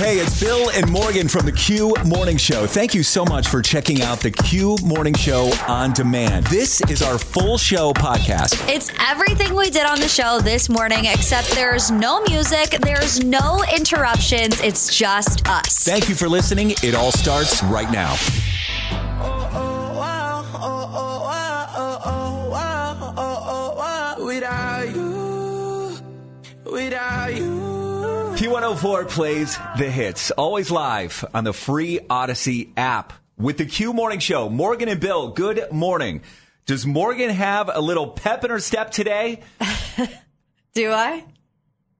Hey, it's Bill and Morgan from the Q Morning Show. Thank you so much for checking out the Q Morning Show on demand. This is our full show podcast. It's everything we did on the show this morning, except there's no music, there's no interruptions. It's just us. Thank you for listening. It all starts right now. Q104 plays the hits, always live on the free Audacy app with the Q Morning Show. Morgan and Bill, good morning. Does Morgan have a little pep in her step today? Do I?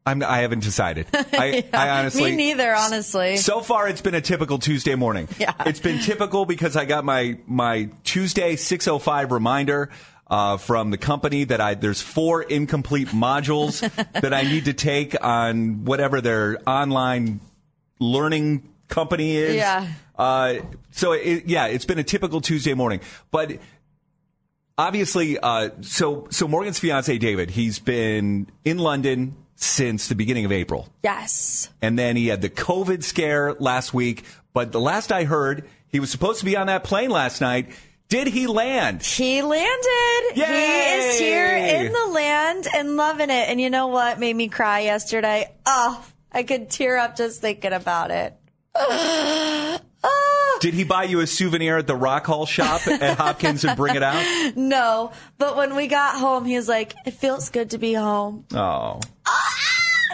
I'm, I haven't decided. I, I honestly. Me neither, honestly. So far, it's been a typical Tuesday morning. Yeah. It's been typical because I got my my Tuesday 6:05 reminder. Uh, from the company that I there's four incomplete modules that I need to take on whatever their online learning company is. Yeah. Uh, so it, yeah, it's been a typical Tuesday morning, but obviously, uh, so so Morgan's fiance David, he's been in London since the beginning of April. Yes. And then he had the COVID scare last week. But the last I heard, he was supposed to be on that plane last night. Did he land? He landed. He is here in the land and loving it. And you know what made me cry yesterday? Oh, I could tear up just thinking about it. Oh, Did he buy you a souvenir at the Rock Hall shop at Hopkins and bring it out? no, but when we got home, he was like, it feels good to be home. Oh. Ah,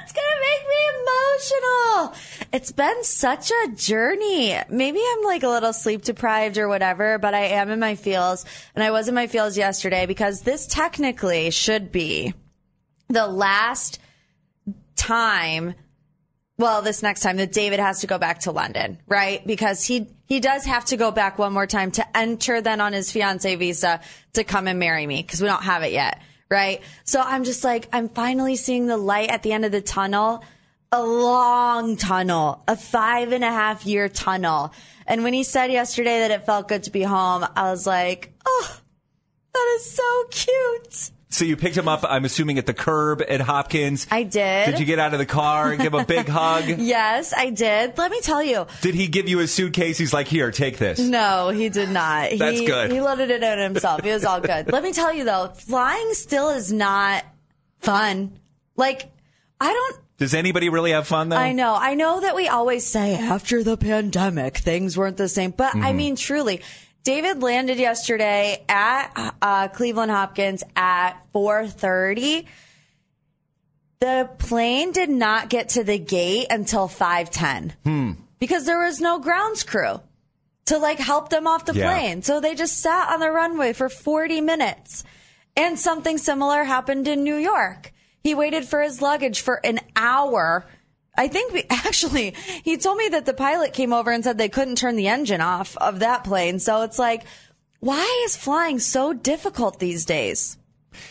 it's gonna make me emotional. It's been such a journey. Maybe I'm like a little sleep deprived or whatever, but I am in my feels, and I was in my feels yesterday because this technically should be the last time. Well, this next time that David has to go back to London, right? Because he he does have to go back one more time to enter then on his fiance visa to come and marry me because we don't have it yet right? So I'm just like, I'm finally seeing the light at the end of the tunnel. A long tunnel, a five and a half year tunnel. And when he said yesterday that it felt good to be home, I was like, oh, that is so cute. So you picked him up, I'm assuming, at the curb at Hopkins. I did. Did you get out of the car and give him a big hug? Yes, I did. Let me tell you. Did he give you a suitcase? He's like, here, take this. No, he did not. That's he, good. He loaded it in himself. It was all good. Let me tell you though, flying still is not fun. Like, I don't Does anybody really have fun, though? I know. I know that we always say after the pandemic, things weren't the same. But I mean, truly, David landed yesterday at uh, Cleveland Hopkins at 4:30. The plane did not get to the gate until 5:10 because there was no grounds crew to like help them off the Yeah. plane. So they just sat on the runway for 40 minutes. And something similar happened in New York. He waited for his luggage for an hour. I think we actually, he told me that the pilot came over and said they couldn't turn the engine off of that plane. So it's like, why is flying so difficult these days?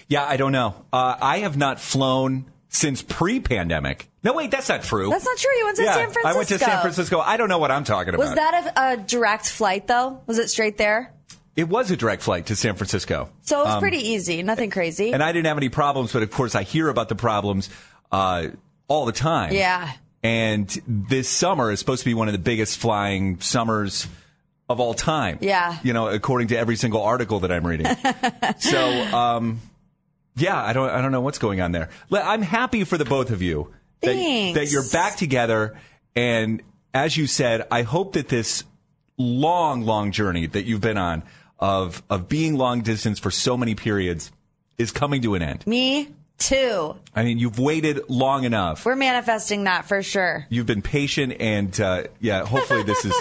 Yeah, I don't know. Uh, I have not flown since pre-pandemic. No, wait, that's not true. That's not true. You went to yeah, San Francisco. I went to San Francisco. I don't know what I'm talking about. Was that a, a direct flight though? Was it straight there? It was a direct flight to San Francisco. So it was pretty easy. Nothing crazy. Um, And I didn't have any problems, but of course I hear about the problems uh, all the time. yeah. And this summer is supposed to be one of the biggest flying summers of all time. Yeah. You know, according to every single article that I'm reading. so, um, yeah, I don't, I don't know what's going on there. I'm happy for the both of you that, Thanks. that you're back together and as you said, I hope that this long, long journey that you've been on of of being long distance for so many periods is coming to an end. Me too. I mean, you've waited long enough. We're manifesting that for sure. You've been patient, and uh, yeah, hopefully this is.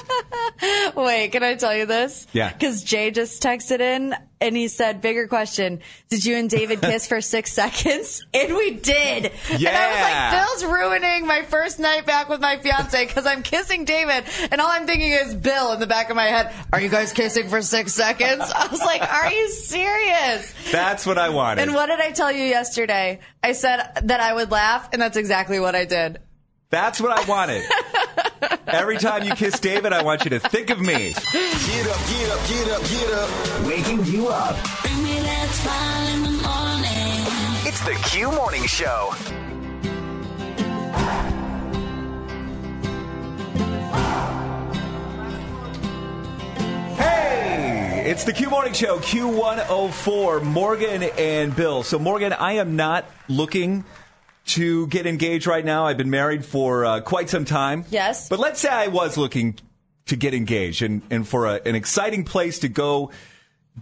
Wait, can I tell you this? Yeah. Because Jay just texted in and he said, bigger question. Did you and David kiss for six seconds? And we did. Yeah. And I was like, Bill's ruining my first night back with my fiance because I'm kissing David. And all I'm thinking is Bill in the back of my head. Are you guys kissing for six seconds? I was like, are you serious? That's what I wanted. And what did I tell you yesterday? I said that I would laugh and that's exactly what I did. That's what I wanted. Every time you kiss David, I want you to think of me. Get up, get up, get up, get up. Waking you up. Bring me that smile in the morning. It's the Q Morning Show. Hey, it's the Q Morning Show, Q104, Morgan and Bill. So, Morgan, I am not looking to get engaged right now. I've been married for uh, quite some time. Yes. But let's say I was looking to get engaged and, and for a, an exciting place to go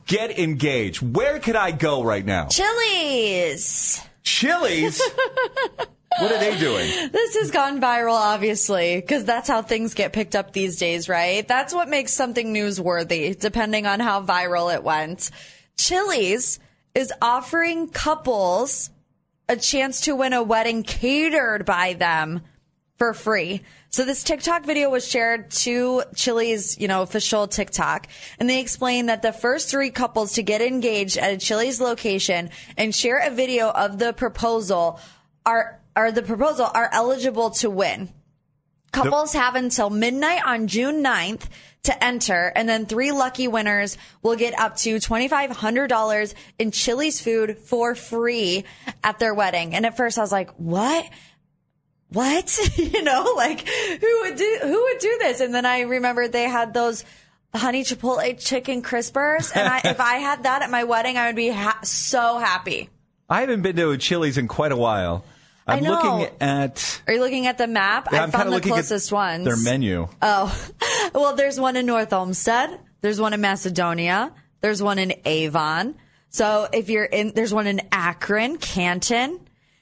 get engaged. Where could I go right now? Chili's. Chili's? what are they doing? This has gone viral, obviously, because that's how things get picked up these days, right? That's what makes something newsworthy, depending on how viral it went. Chili's is offering couples a chance to win a wedding catered by them for free. So this TikTok video was shared to Chili's, you know, official TikTok, and they explained that the first three couples to get engaged at a Chili's location and share a video of the proposal are are the proposal are eligible to win. Couples have until midnight on June 9th to enter, and then three lucky winners will get up to $2,500 in Chili's food for free at their wedding. And at first I was like, what? What? you know, like who would do, who would do this? And then I remembered they had those honey chipotle chicken crispers. And I, if I had that at my wedding, I would be ha- so happy. I haven't been to a Chili's in quite a while. I I'm know. looking at. Are you looking at the map? Yeah, I I'm found the closest ones. Their menu. Oh, well, there's one in North Olmsted. There's one in Macedonia. There's one in Avon. So if you're in, there's one in Akron, Canton.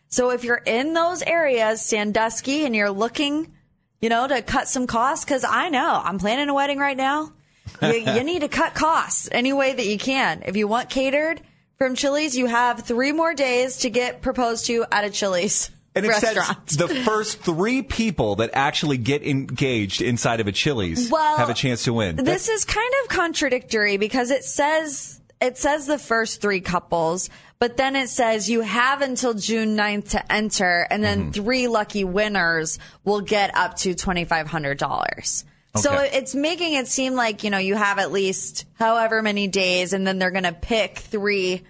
So if you're in those areas, Sandusky, and you're looking, you know, to cut some costs, cause I know I'm planning a wedding right now. You, you need to cut costs any way that you can. If you want catered from Chili's, you have three more days to get proposed to at a Chili's And it restaurant. says the first three people that actually get engaged inside of a Chili's Well, have a chance to win. This is kind of contradictory because it says it says the first three couples, but then it says you have until June 9th to enter, and then Mm-hmm. three lucky winners will get up to twenty five hundred dollars. So it's making it seem like you know you have at least however many days, and then they're going to pick three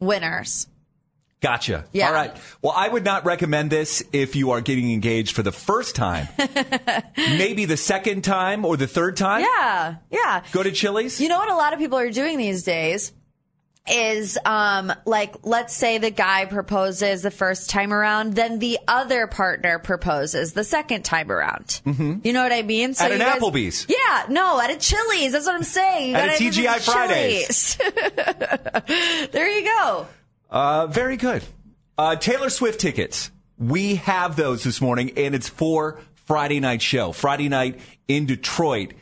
winners. Gotcha. Yeah. All right. Well, I would not recommend this if you are getting engaged for the first time. Maybe the second time or the third time. Yeah, yeah. Go to Chili's. You know what a lot of people are doing these days is um like let's say the guy proposes the first time around, then the other partner proposes the second time around. Mm-hmm. You know what I mean? So At an guys- Applebee's. Yeah, no, at a Chili's. That's what I'm saying. You At a TGI Fridays. There you go. Uh, very good. Uh, Taylor Swift tickets. We have those this morning, and it's for Friday night show. Friday night in Detroit.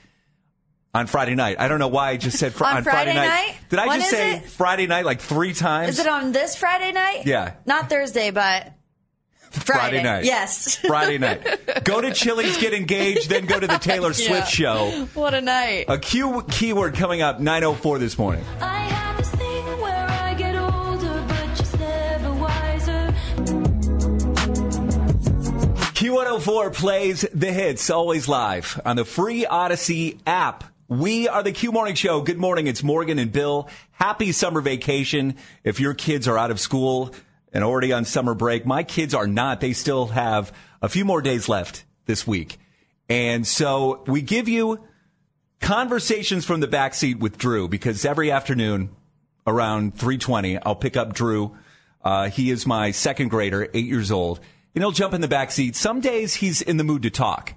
On Friday night. I don't know why I just said fr- On on, Friday, Friday night. night? Did I When just say it? Friday night like three times? Is it on this Friday night? Yeah. Not Thursday, but Friday. night. Yes. Friday night. Go to Chili's, get engaged, then go to the Taylor Swift Yeah. show. what a night. A Q keyword coming up 904 this morning. I have this thing where I get older, but just never wiser. Q104 plays the hits always live on the free Audacy app. We are the Q Morning Show. Good morning. It's Morgan and Bill. Happy summer vacation. If your kids are out of school and already on summer break, my kids are not. They still have a few more days left this week. And so we give you conversations from the backseat with Drew because every afternoon around 320, I'll pick up Drew. Uh, he is my second grader, eight years old, and he'll jump in the back seat. Some days he's in the mood to talk.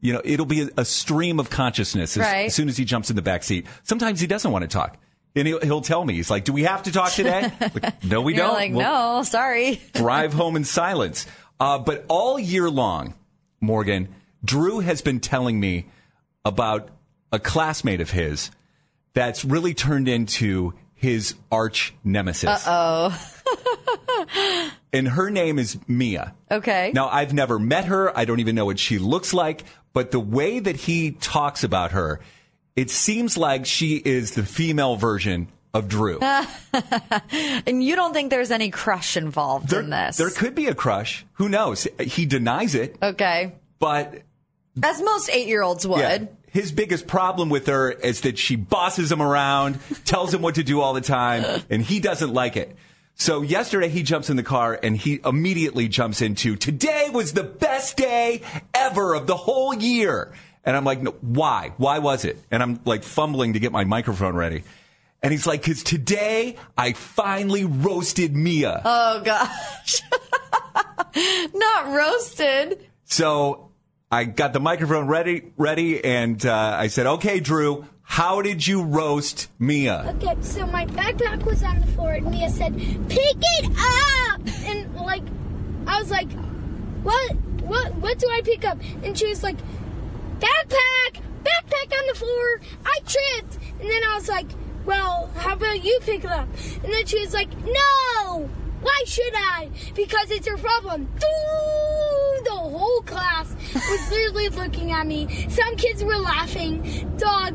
You know, it'll be a, a stream of consciousness as, Right. as soon as he jumps in the back seat. Sometimes he doesn't want to talk. And he'll, he'll tell me, he's like, do we have to talk today? Like, no, we don't. like, We'll- no, sorry. drive home in silence. Uh, but all year long, Morgan, Drew has been telling me about a classmate of his that's really turned into his arch nemesis. Oh, And her name is Mia. okay. Now, I've never met her. I don't even know what she looks like. But the way that he talks about her, it seems like she is the female version of Drew. And you don't think there's any crush involved there, in this? there could be a crush. Who knows? He denies it, okay. but As most eight year olds would. Yeah. His biggest problem with her is that she bosses him around, tells him what to do all the time, and he doesn't like it. So yesterday he jumps in the car and he immediately jumps into today was the best day ever of the whole year. And I'm like, no, why? Why was it? And I'm like fumbling to get my microphone ready. And he's like, cause today I finally roasted Mia. Oh, gosh. Not roasted. So I got the microphone ready, ready, and uh, I said, "Okay, Drew, how did you roast Mia?" Okay, so my backpack was on the floor, and Mia said, "Pick it up!" And like, I was like, "What? What? What do I pick up?" And she was like, "Backpack! Backpack on the floor! I tripped!" And then I was like, "Well, how about you pick it up?" And then she was like, "No! Why should I? Because it's your problem." The whole class was literally looking at me. Some kids were laughing. Dog,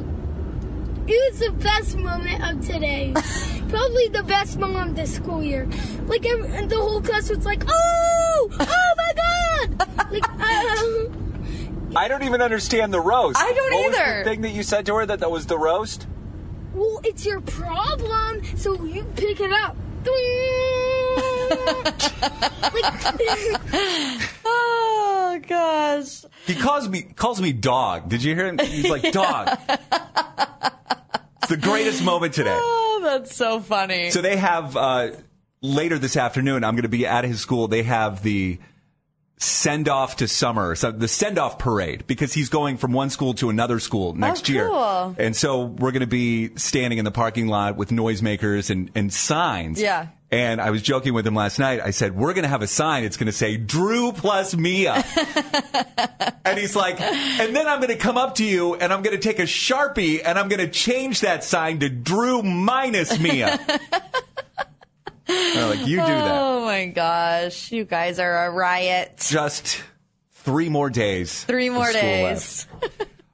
it was the best moment of today. Probably the best moment of the school year. Like, and the whole class was like, oh, oh my God! Like, uh, I don't even understand the roast. I don't what Was either. the thing that you said to her that that was the roast? well, it's your problem, so you pick it up. like, Oh, gosh. He calls me calls me dog. Did you hear him? He's like dog. The greatest moment today. Oh, that's so funny. So they have uh, later this afternoon. I'm going to be at his school. They have the send off to summer, so the send off parade, because he's going from one school to another school next year. cool. And so we're going to be standing in the parking lot with noisemakers and, and signs. Yeah. And I was joking with him last night. I said, we're going to have a sign. It's going to say Drew plus Mia. and he's like, and then I'm going to come up to you and I'm going to take a Sharpie and I'm going to change that sign to Drew minus Mia. Like, you do that. Oh, my gosh. You guys are a riot. Just three more days. Three more days.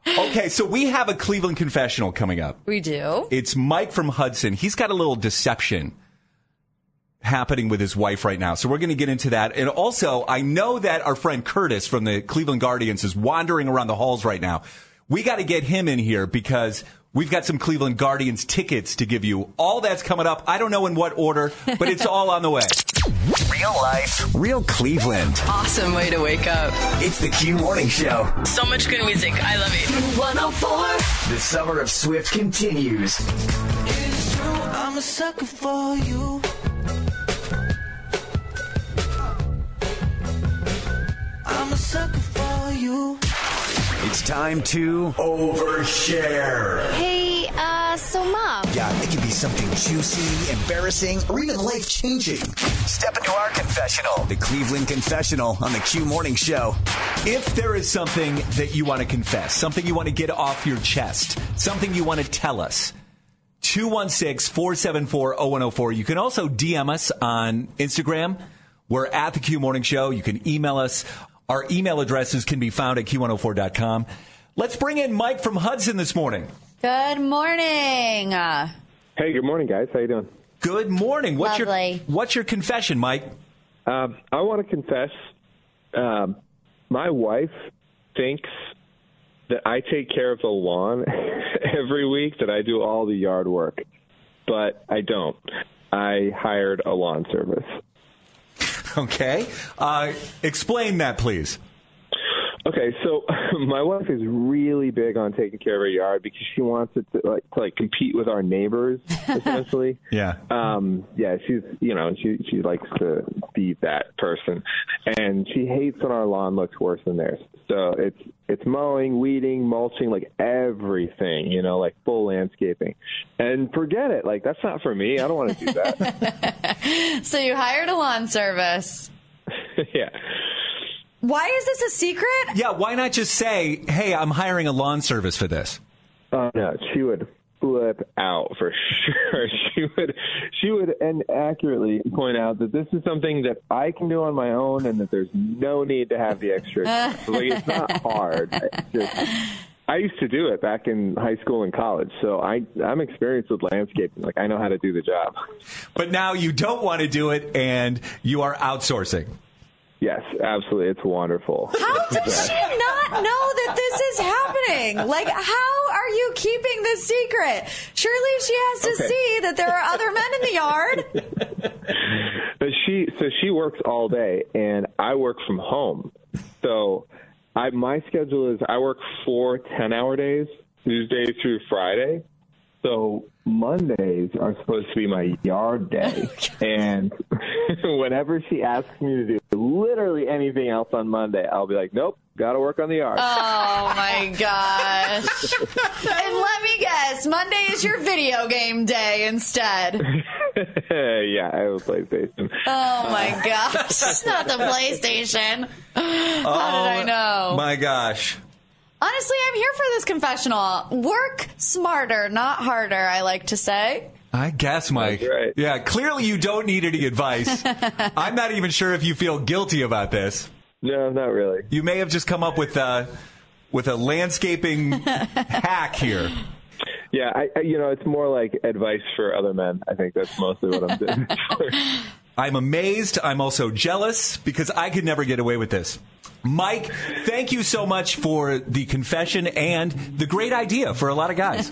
Okay, so we have a Cleveland confessional coming up. We do. It's Mike from Hudson. He's got a little deception happening with his wife right now. So we're going to get into that. And also, I know that our friend Curtis from the Cleveland Guardians is wandering around the halls right now. We got to get him in here because we've got some Cleveland Guardians tickets to give you. All that's coming up. I don't know in what order, but it's all on the way. Real life, real Cleveland. Awesome way to wake up. It's the Q Morning Show. So much good music. I love it. 104. The summer of Swift continues. I'm a sucker for you. I'm a sucker for you. It's time to overshare. hey, uh, so mom. Yeah, it can be something juicy, embarrassing, or even life changing. Step into our confessional. The Cleveland Confessional on the Q Morning Show. If there is something that you want to confess, something you want to get off your chest, something you want to tell us, 216 474 0104. You can also DM us on Instagram. We're at the Q Morning Show. You can email us. Our email addresses can be found at q104.com. Let's bring in Mike from Hudson this morning. Good morning. Uh, Hey, good morning, guys. How you doing? Good morning. What's Lovely. your What's your confession, Mike? Um, I want to confess, um, my wife thinks that I take care of the lawn every week, that I do all the yard work, but I don't. I hired a lawn service. Okay. Uh, explain that, please. Okay, so my wife is really big on taking care of her yard because she wants it to like to like compete with our neighbors essentially. Yeah. Um yeah, she's you know, she she likes to be that person. And she hates when our lawn looks worse than theirs. So it's it's mowing, weeding, mulching, like everything, you know, like full landscaping. And forget it, like that's not for me. I don't want to do that. So you hired a lawn service. yeah. Why is this a secret? Yeah, why not just say, hey, I'm hiring a lawn service for this? Oh no, she would flip out for sure. She would, she would, and accurately point out that this is something that I can do on my own, and that there's no need to have the extra. like it's not hard. It's just, I used to do it back in high school and college, so I I'm experienced with landscaping. Like I know how to do the job. But now you don't want to do it and you are outsourcing. Yes, absolutely. It's wonderful. How does she not know that this is happening? Like, how are you keeping this secret? Surely she has to Okay. see that there are other men in the yard. But she so she works all day and I work from home. So I my schedule is I work four 10 hour days, Tuesday through Friday. So Mondays are supposed to be my yard day. Oh and whenever she asks me to do literally anything else on Monday, I'll be like, Nope, gotta work on the yard. Oh my gosh. and let me guess, Monday is your video game day instead. yeah, I have a PlayStation. Oh my gosh. It's not the PlayStation. How did I oh, know? My gosh. Honestly, I'm here for this confessional. Work smarter, not harder, I like to say. I guess, Mike. Yeah, clearly you don't need any advice. I'm not even sure if you feel guilty about this. No, not really. You may have just come up with a, with a landscaping hack here. Yeah, I, I you know, it's more like advice for other men. I think that's mostly what I'm doing. I'm amazed. I'm also jealous because I could never get away with this. Mike, thank you so much for the confession and the great idea for a lot of guys.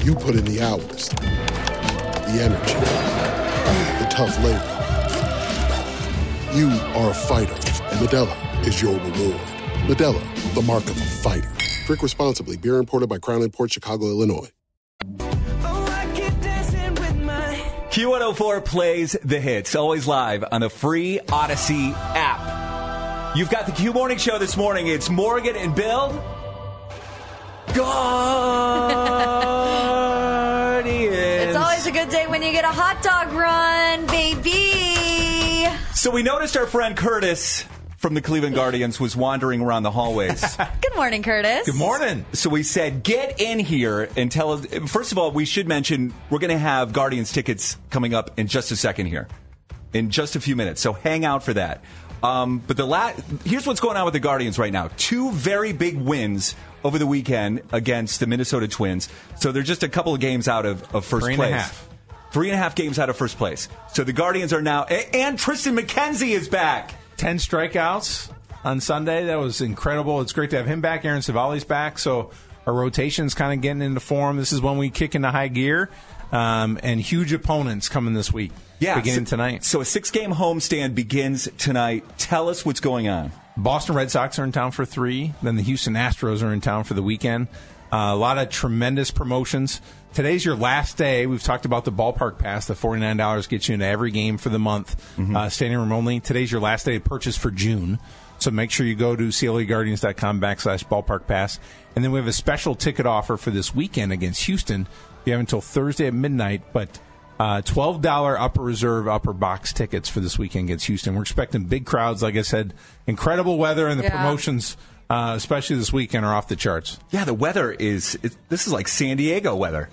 You put in the hours, the energy, the tough labor. You are a fighter, and Modelo is your reward. Modelo, the mark of a fighter. Drink responsibly. Beer imported by Crown Port Chicago, Illinois. Q104 plays the hits, always live on the free Audacy app. You've got the Q Morning Show this morning. It's Morgan and Bill. Guardians. when you get a hot dog run, baby. So we noticed our friend Curtis from the Cleveland Guardians was wandering around the hallways. Good morning, Curtis. Good morning. So we said, get in here and tell us. First of all, we should mention we're going to have Guardians tickets coming up in just a second here, in just a few minutes. So hang out for that. Um, but the la- here's what's going on with the Guardians right now. Two very big wins over the weekend against the Minnesota Twins. So they're just a couple of games out of, of first Three and a place. Three and a half games out of first place. So the Guardians are now, and Triston McKenzie is back. 10 strikeouts on Sunday. That was incredible. It's great to have him back. Aaron Civale's back. So our rotation's kind of getting into form. This is when we kick into high gear. Um, and huge opponents coming this week. Yeah, beginning so- tonight. So a six-game homestand begins tonight. Tell us what's going on. Boston Red Sox are in town for three. Then the Houston Astros are in town for the weekend. Uh, a lot of tremendous promotions. Today's your last day. We've talked about the ballpark pass. The $49 gets you into every game for the month, uh, standing room only. Today's your last day to purchase for June. So make sure you go to CLEGuardians.com backslash ballpark pass. And then we have a special ticket offer for this weekend against Houston. You have until Thursday at midnight, but uh, $12 upper reserve, upper box tickets for this weekend against Houston. We're expecting big crowds. Like I said, incredible weather and the Yeah. promotions, uh, especially this weekend, are off the charts. Yeah, the weather is. It, this is like San Diego weather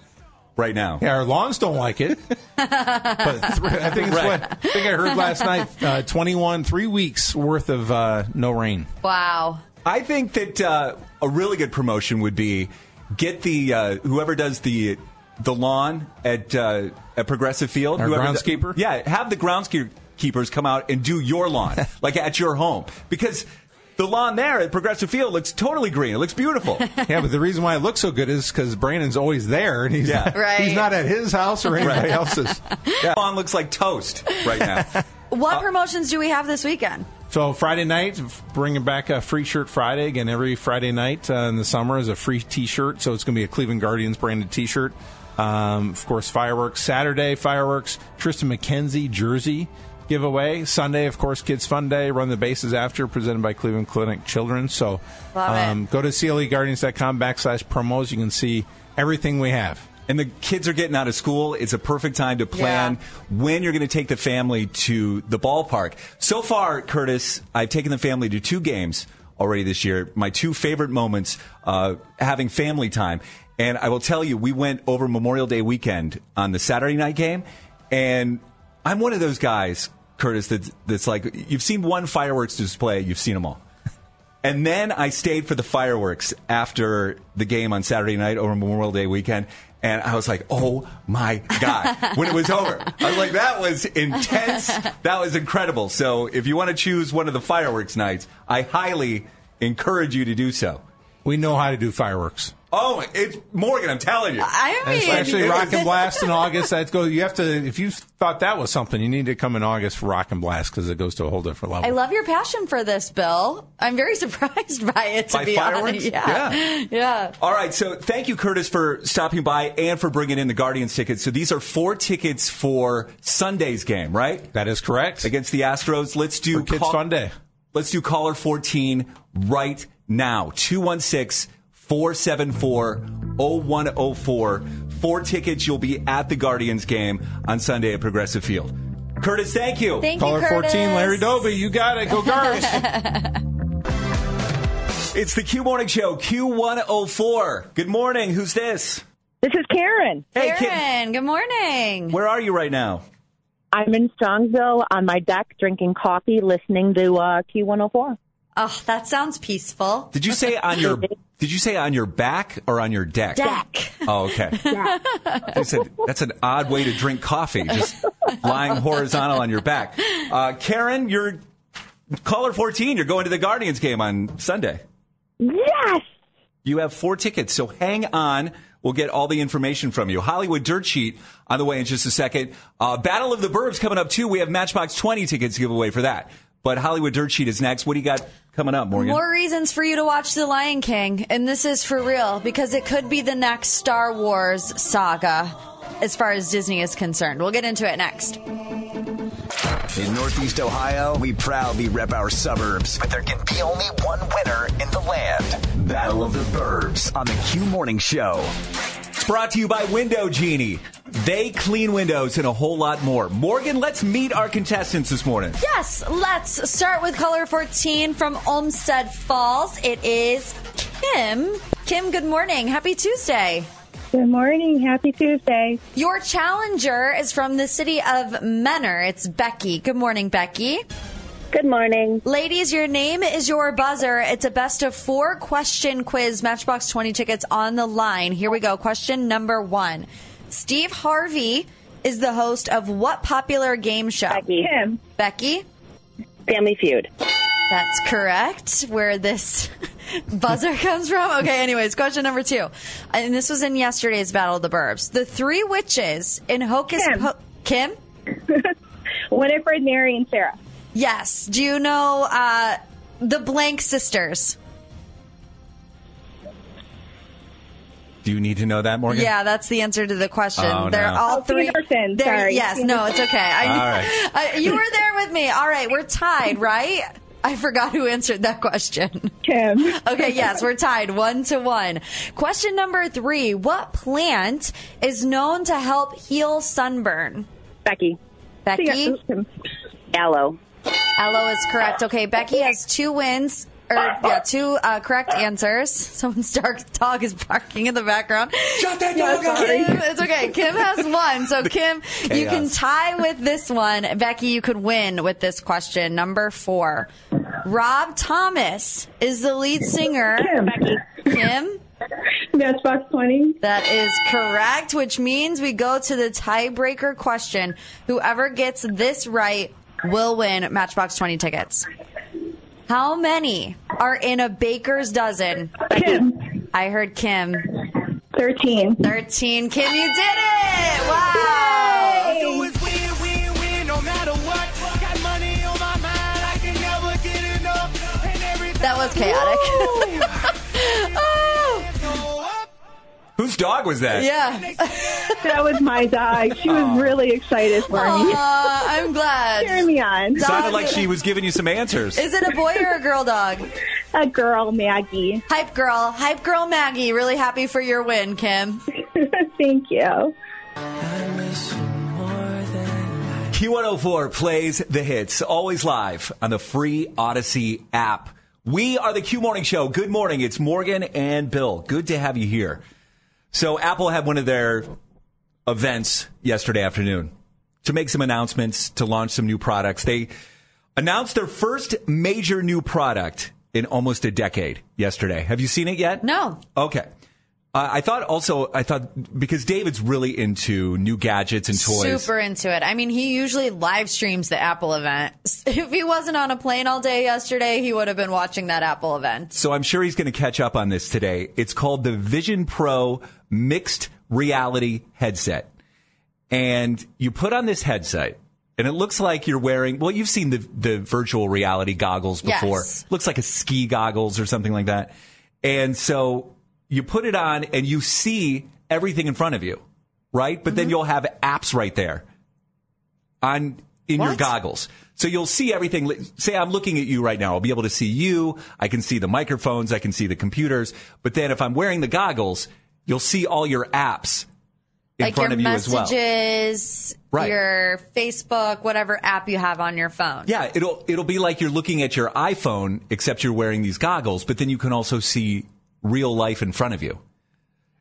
right now. Yeah, our lawns don't like it. but th- I think it's Right. what I think I heard last night. Uh, Twenty-one, three weeks worth of uh, no rain. Wow. I think that uh, a really good promotion would be get the uh, whoever does the the lawn at uh, at Progressive Field. Our whoever groundskeeper? yeah, have the groundskeepers come out and do your lawn, like at your home, because the lawn there at Progressive Field looks totally green. It looks beautiful. yeah, but the reason why it looks so good is because Brandon's always there, and he's Yeah. not, Right. he's not at his house or anybody Right. else's. Yeah, lawn looks like toast right now. What promotions do we have this weekend? So Friday night, bringing back a free shirt Friday again. Every Friday night uh, in the summer is a free T-shirt. So it's going to be a Cleveland Guardians branded T-shirt. Um, of course, fireworks Saturday, fireworks. Triston McKenzie jersey giveaway Sunday. Of course, Kids Fun Day. Run the bases after, presented by Cleveland Clinic Children. So um, go to cleguardians.com backslash promos. You can see everything we have. And the kids are getting out of school. It's a perfect time to plan when you're going to take the family to the ballpark. So far, Curtis, I've taken the family to two games already this year. My two favorite moments, uh, having family time. And I will tell you, we went over Memorial Day weekend on the Saturday night game. And I'm one of those guys, Curtis, that's, that's like, you've seen one fireworks display, you've seen them all. And then I stayed for the fireworks after the game on Saturday night over Memorial Day weekend. And I was like, oh my God. when it was over, I was like, that was intense. That was incredible. So if you want to choose one of the fireworks nights, I highly encourage you to do so. We know how to do fireworks. Oh, it's Morgan, I'm telling you. I And mean, especially it Rock and Blast in August. That's go. You have to. If you thought that was something, you need to come in August for Rock and Blast because it goes to a whole different level. I love your passion for this, Bill. I'm very surprised by it. To By be fireworks? honest, yeah, yeah. All right, so thank you, Curtis, for stopping by and for bringing in the Guardians tickets. So these are four tickets for Sunday's game, right? That is correct. Against the Astros. Let's do For Kids call- Fun Day. Let's do caller 14 right now. 216 474 0104. Four tickets. You'll be at the Guardians game on Sunday at Progressive Field. Curtis, thank you. Thank Caller you, Curtis. 14, Larry Doby. You got it. Go Guards. It's the Q Morning Show, Q104. Good morning. Who's this? This is Karen. Hey, Kim. Karen, good morning. Where are you right now? I'm in Strongsville on my deck drinking coffee, listening to uh, Q104. Oh, that sounds peaceful. Did you say on your Did you say on your back or on your deck? Deck. Oh, okay. I said that's an odd way to drink coffee, just lying horizontal on your back. Uh, Karen, you're caller 14. You're going to the Guardians game on Sunday. Yes. You have four tickets, so hang on. We'll get all the information from you. Hollywood Dirt Sheet on the way in just a second. Uh, Battle of the Burbs coming up too. We have Matchbox 20 tickets to give away for that. But Hollywood Dirt Sheet is next. What do you got coming up, Morgan? More reasons for you to watch The Lion King, and this is for real because it could be the next Star Wars saga as far as Disney is concerned. We'll get into it next. In Northeast Ohio, we proudly rep our suburbs, but there can be only one winner in the land. Battle of the Burbs on the Q Morning Show. It's brought to you by Window Genie. They clean windows and a whole lot more. Morgan, let's meet our contestants this morning. Yes, let's start with color 14 from Olmsted Falls. It is Kim. Kim, good morning. Happy Tuesday. Good morning. Happy Tuesday. Your challenger is from the city of Mentor. It's Becky. Good morning, Becky. Good morning. Ladies, your name is your buzzer. It's a best of four question quiz, Matchbox 20 tickets on the line. Here we go. Question number one. Steve Harvey is the host of what popular game show? Becky. Kim. Becky? Family Feud. That's correct. Where this buzzer comes from. Okay, anyways, question number two. And this was in yesterday's Battle of the Burbs. The three witches in Hocus Kim. Po- Kim? Winifred, Mary, and Sarah. Yes. Do you know uh, the Blank sisters? Do you need to know that, Morgan? Yeah, that's the answer to the question. Oh, They're no. all Oh, three. Peterson, they're- sorry. Yes, no, it's okay. I, All right. I- you were there with me. All right, we're tied, right? I forgot who answered that question. Kim. Okay, yes, we're tied one to one. Question number three What plant is known to help heal sunburn? Becky. Becky? Aloe. Aloe is correct. Okay, Becky has two wins. Or, yeah, two uh, correct answers. Someone's dark dog is barking in the background. Shut that dog up! Kim, it's okay. Kim has one. So, Kim, you can tie with this one. Becky, you could win with this question. Number four. Rob Thomas is the lead singer. Kim. Kim? Matchbox 20. That is correct, which means we go to the tiebreaker question. Whoever gets this right will win Matchbox 20 tickets. How many are in a baker's dozen? Kim. I heard Kim. 13. 13. Kim, you did it! Wow! Do is win, win, win, no matter what. Got money on my mind, I can never get enough. And every That was chaotic. Whose dog was that? yeah. That was my dog. She was really excited for me. Aw, I'm glad. Cheering me on. Sounded like she was giving you some answers. Is it a boy or a girl dog? A girl, Maggie. Hype girl. Hype girl Maggie. Really happy for your win, Kim. Thank you. Q104 plays the hits, always live on the free Audacy app. We are the Q Morning Show. Good morning. It's Morgan and Bill. Good to have you here. So, Apple had one of their events yesterday afternoon to make some announcements, to launch some new products. They announced their first major new product in almost a decade yesterday. Have you seen it yet? No. Okay. Uh, I thought also, I thought, because David's really into new gadgets and toys. Super into it. I mean, he usually live streams the Apple event. If he wasn't on a plane all day yesterday, he would have been watching that Apple event. So I'm sure he's going to catch up on this today. It's called the Vision Pro Mixed Reality Headset. And you put on this headset and it looks like you're wearing, well, you've seen the, the virtual reality goggles before. Yes. Looks like a ski goggles or something like that. And so you put it on and you see everything in front of you, right? But Mm-hmm. then you'll have apps right there on in your goggles. So you'll see everything. Say I'm looking at you right now. I'll be able to see you. I can see the microphones. I can see the computers. But then if I'm wearing the goggles, you'll see all your apps in like front of you as well. messages, Right. your Facebook, whatever app you have on your phone. Yeah, it'll it'll be like you're looking at your iPhone, except you're wearing these goggles. But then you can also see real life in front of you,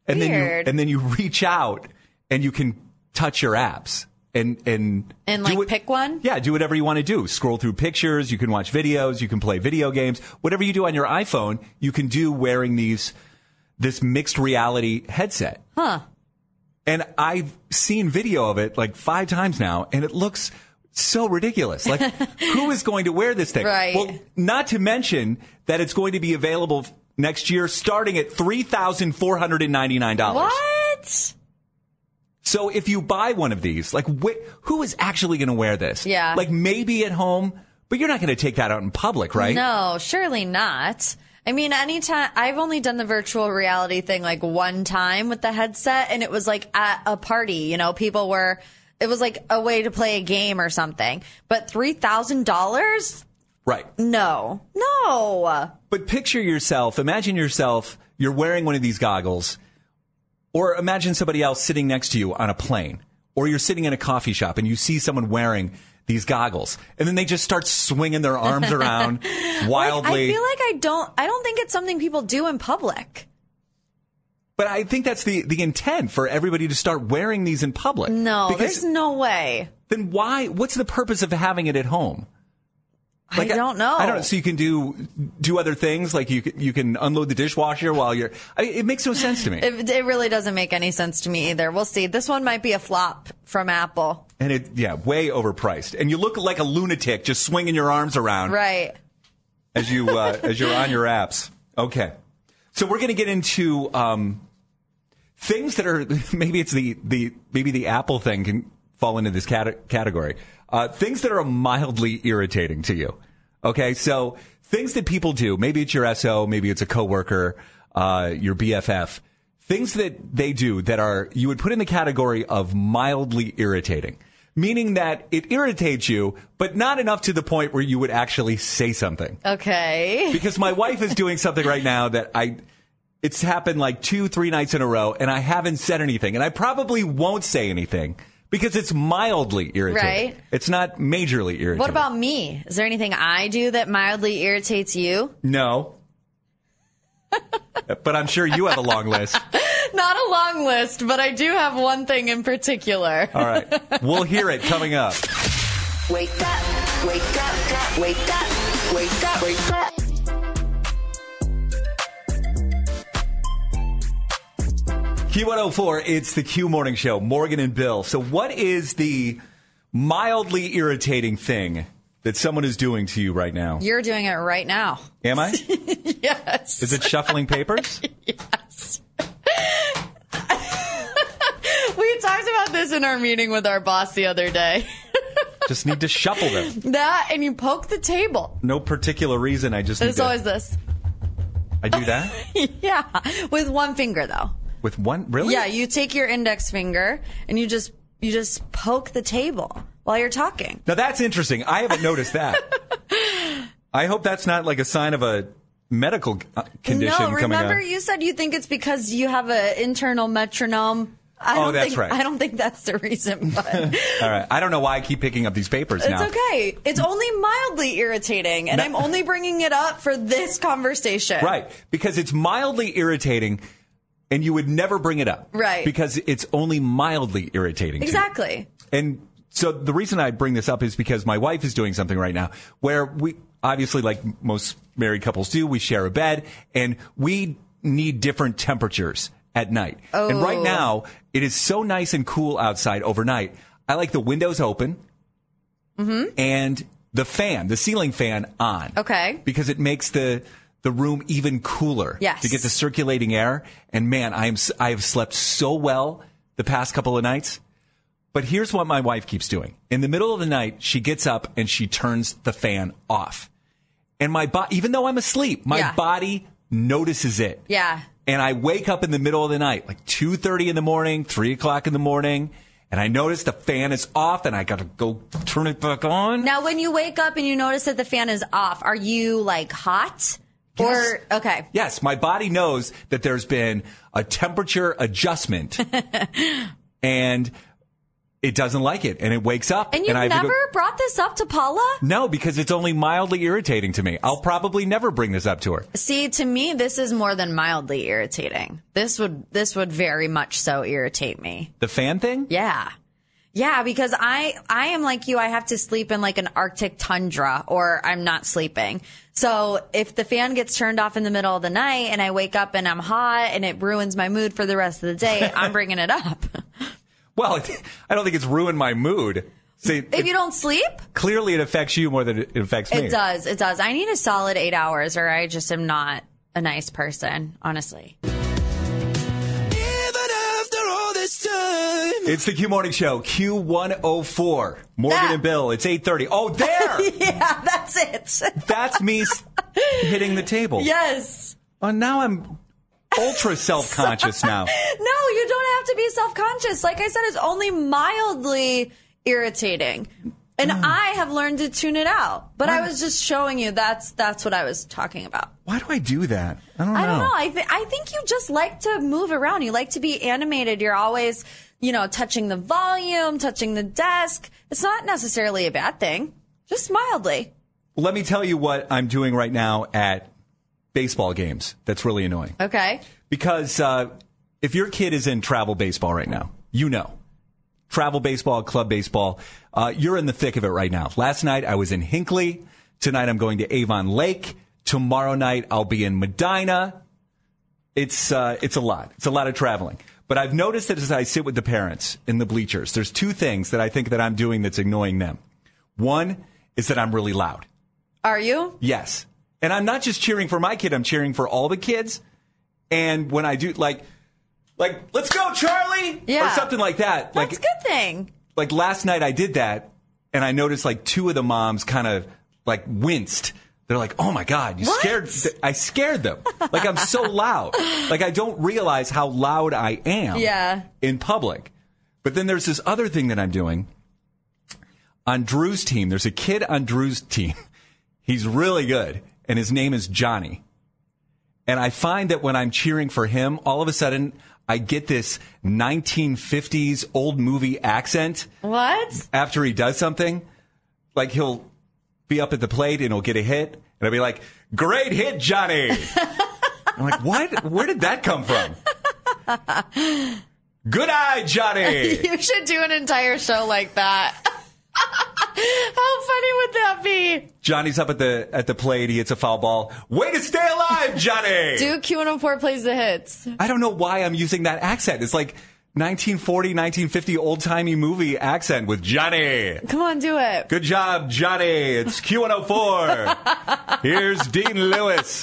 and then you and then you reach out and you can touch your apps and and And like pick one? Yeah, do whatever you want to do. Scroll through pictures. You can watch videos. You can play video games. Whatever you do on your iPhone, you can do wearing these this mixed reality headset. Huh. And I've seen video of it like five times now, and it looks so ridiculous. Like, who is going to wear this thing? Right. Well, not to mention that it's going to be available next year starting at $3,499. What? So if you buy one of these, like, wh- who is actually going to wear this? Yeah. Like, maybe at home, but you're not going to take that out in public, right? No, surely not. I mean, anytime I've only done the virtual reality thing like one time with the headset, and it was like at a party. You know, people were. It was like a way to play a game or something. But three thousand dollars? Right. No, no. But picture yourself, imagine yourself, you're wearing one of these goggles, or imagine somebody else sitting next to you on a plane, or you're sitting in a coffee shop and you see someone wearing these goggles, and then they just start swinging their arms around wildly. I feel like I don't. I don't think it's something people do in public. but I think that's the, the intent for everybody to start wearing these in public. No, Because there's no way. then why, what's the purpose of having it at home? I don't know. I don't know. So you can do do other things, like you can, you can unload the dishwasher while you're. I it makes no sense to me. It, it really doesn't make any sense to me either. We'll see. This one might be a flop from Apple. And it, yeah, way overpriced. And you look like a lunatic just swinging your arms around Right. as you uh, as you're on your apps. Okay, so we're going to get into um, things that are maybe it's the the maybe the Apple thing can fall into this cate- category. Uh, things that are mildly irritating to you. Okay, so things that people do. Maybe it's your SO, maybe it's a coworker, uh, your BFF. Things that they do that are you would put in the category of mildly irritating, meaning that it irritates you, but not enough to the point where you would actually say something. Okay. Because my wife is doing something right now that I. It's happened like two, three nights in a row, and I haven't said anything, and I probably won't say anything because it's mildly irritating. Right. It's not majorly irritating. What about me? Is there anything I do that mildly irritates you? No. but I'm sure you have a long list. Not a long list, but I do have one thing in particular. All right. We'll hear it coming up. Wake up, wake up, wake up, wake up, wake up. Q104, it's the Q Morning Show, Morgan and Bill. So, what is the mildly irritating thing that someone is doing to you right now? You're doing it right now. Am I? yes. Is it shuffling papers? yes. we talked about this in our meeting with our boss the other day. Just need to shuffle them. that and you poke the table. No particular reason. I just It's always this. I do that yeah. With one finger though. With one. Really? Yeah, you take your index finger and you just you just poke the table while you're talking. Now that's interesting. I haven't noticed that. I hope that's not like a sign of a medical uh, condition no, remember you said you think it's because you have an internal metronome. I Oh, don't that's think, right. I don't think that's the reason, but All right. I don't know why I keep picking up these papers it's now. okay. It's only mildly irritating, and No. I'm only bringing it up for this conversation. Right. Because it's mildly irritating and you would never bring it up. Right. Because it's only mildly irritating. to you. Exactly. And so the reason I bring this up is because my wife is doing something right now where we obviously, like most married couples do, we share a bed and we need different temperatures at night. Oh. And right now, it is so nice and cool outside overnight. I like the windows open Mm-hmm. and the fan, the ceiling fan on Okay. because it makes the the room even cooler. Yes. To get the circulating air. And man, I am I have slept so well the past couple of nights. But here's what my wife keeps doing. In the middle of the night, she gets up and she turns the fan off. And my body, even though I'm asleep, my Yeah. body notices it. Yeah. And I wake up in the middle of the night, like 2.30 in the morning, 3 o'clock in the morning, and I notice the fan is off and I gotta go turn it back on. Now, when you wake up and you notice that the fan is off, are you like hot? Or okay. Yes, my body knows that there's been a temperature adjustment and it doesn't like it and it wakes up. And you've to never go- brought this up to Paula? no, because it's only mildly irritating to me. I'll probably never bring this up to her. See, to me, this is more than mildly irritating. This would this would very much so irritate me. The fan thing? Yeah. Yeah, because I I am like you. I have to sleep in like an Arctic tundra, or I'm not sleeping. So if the fan gets turned off in the middle of the night and I wake up and I'm hot and it ruins my mood for the rest of the day, I'm bringing it up. Well, I don't think it's ruined my mood. See, If you don't sleep, clearly it affects you more than it affects me. it does. It does. I need a solid eight hours, or I just am not a nice person. Honestly. It's the Q Morning Show, Q104. Morgan That- and Bill, it's 8.30. Oh, there! yeah, that's it. That's me hitting the table. Yes. Oh, now I'm ultra self-conscious now. No, you don't have to be self conscious. Like I said, it's only mildly irritating. And Mm. I have learned to tune it out. But I was just showing you that's that's what I was talking about. Why do I do that? I don't know. I don't know. I, th- I think you just like to move around. You like to be animated. You're always, you know, touching the volume, touching the desk. It's not necessarily a bad thing, just mildly. Let me tell you what I'm doing right now at baseball games. That's really annoying. Okay. Because uh, if your kid is in travel baseball right now, you know. Travel baseball, club baseball, uh, you're in the thick of it right now. Last night I was in Hinckley. Tonight I'm going to Avon Lake. Tomorrow night I'll be in Medina. It's uh, it's a lot. It's a lot of traveling. But I've noticed that as I sit with the parents in the bleachers, there's two things that I think that I'm doing that's annoying them. One is that I'm really loud. Are you? Yes. And I'm not just cheering for my kid, I'm cheering for all the kids. And when I do like like let's go Charlie Yeah. or something like that. That's like a good thing. like last night I did that and I noticed like two of the moms kind of like winced. They're like, "Oh my god, you scared!" I scared them. Like I'm so loud. Like I don't realize how loud I am. Yeah. In public. But then there's this other thing that I'm doing on Drew's team. There's a kid on Drew's team. He's really good, and his name is Johnny. And I find that when I'm cheering for him, all of a sudden I get this 1950s old movie accent What? after he does something. Like he'll be up at the plate and he'll get a hit, and I'll be like, "Great hit, Johnny!" I'm like, "What? Where did that come from?" Good eye, Johnny. you should do an entire show like that. How funny would that be? Johnny's up at the at the plate. He hits a foul ball. Way to stay alive, Johnny. Do Q104 plays the hits. I don't know why I'm using that accent. It's like 1940, 1950 old timey movie accent with Johnny. Come on, do it. Good job, Johnny. It's Q104. Here's Dean Lewis.